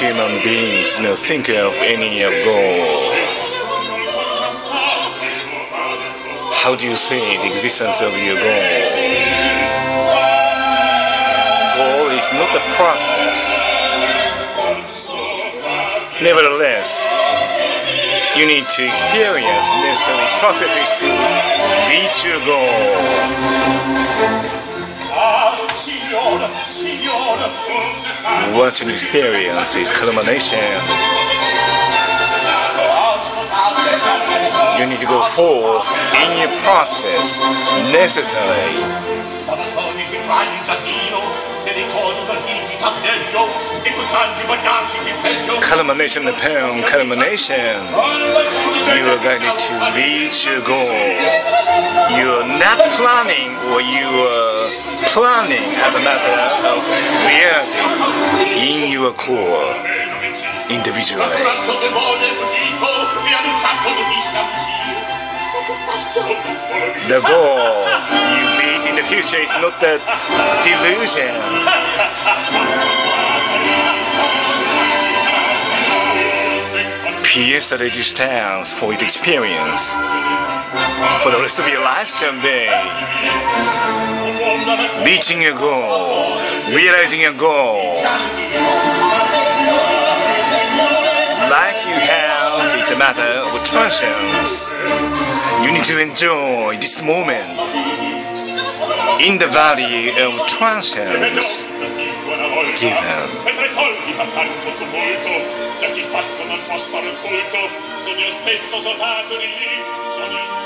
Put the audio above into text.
human beings you know, think of any goal? How do you see the existence of your goal? Goal is not a process. Nevertheless, you need to experience necessary processes to reach your goal. What an experience is culmination. You need to go forth in your process necessary. Culmination upon culmination, you are going to reach your goal. You are not planning or you are planning as a matter of reality in your core individually. The goal you reach in the future is not a delusion. Pierce the resistance for its experience for the rest of your life someday. Reaching your goal, realizing your goal. Life you have is a matter of transience. You need to enjoy this moment in the valley of transience given. Già chi fatto non può stesso soldato di lì,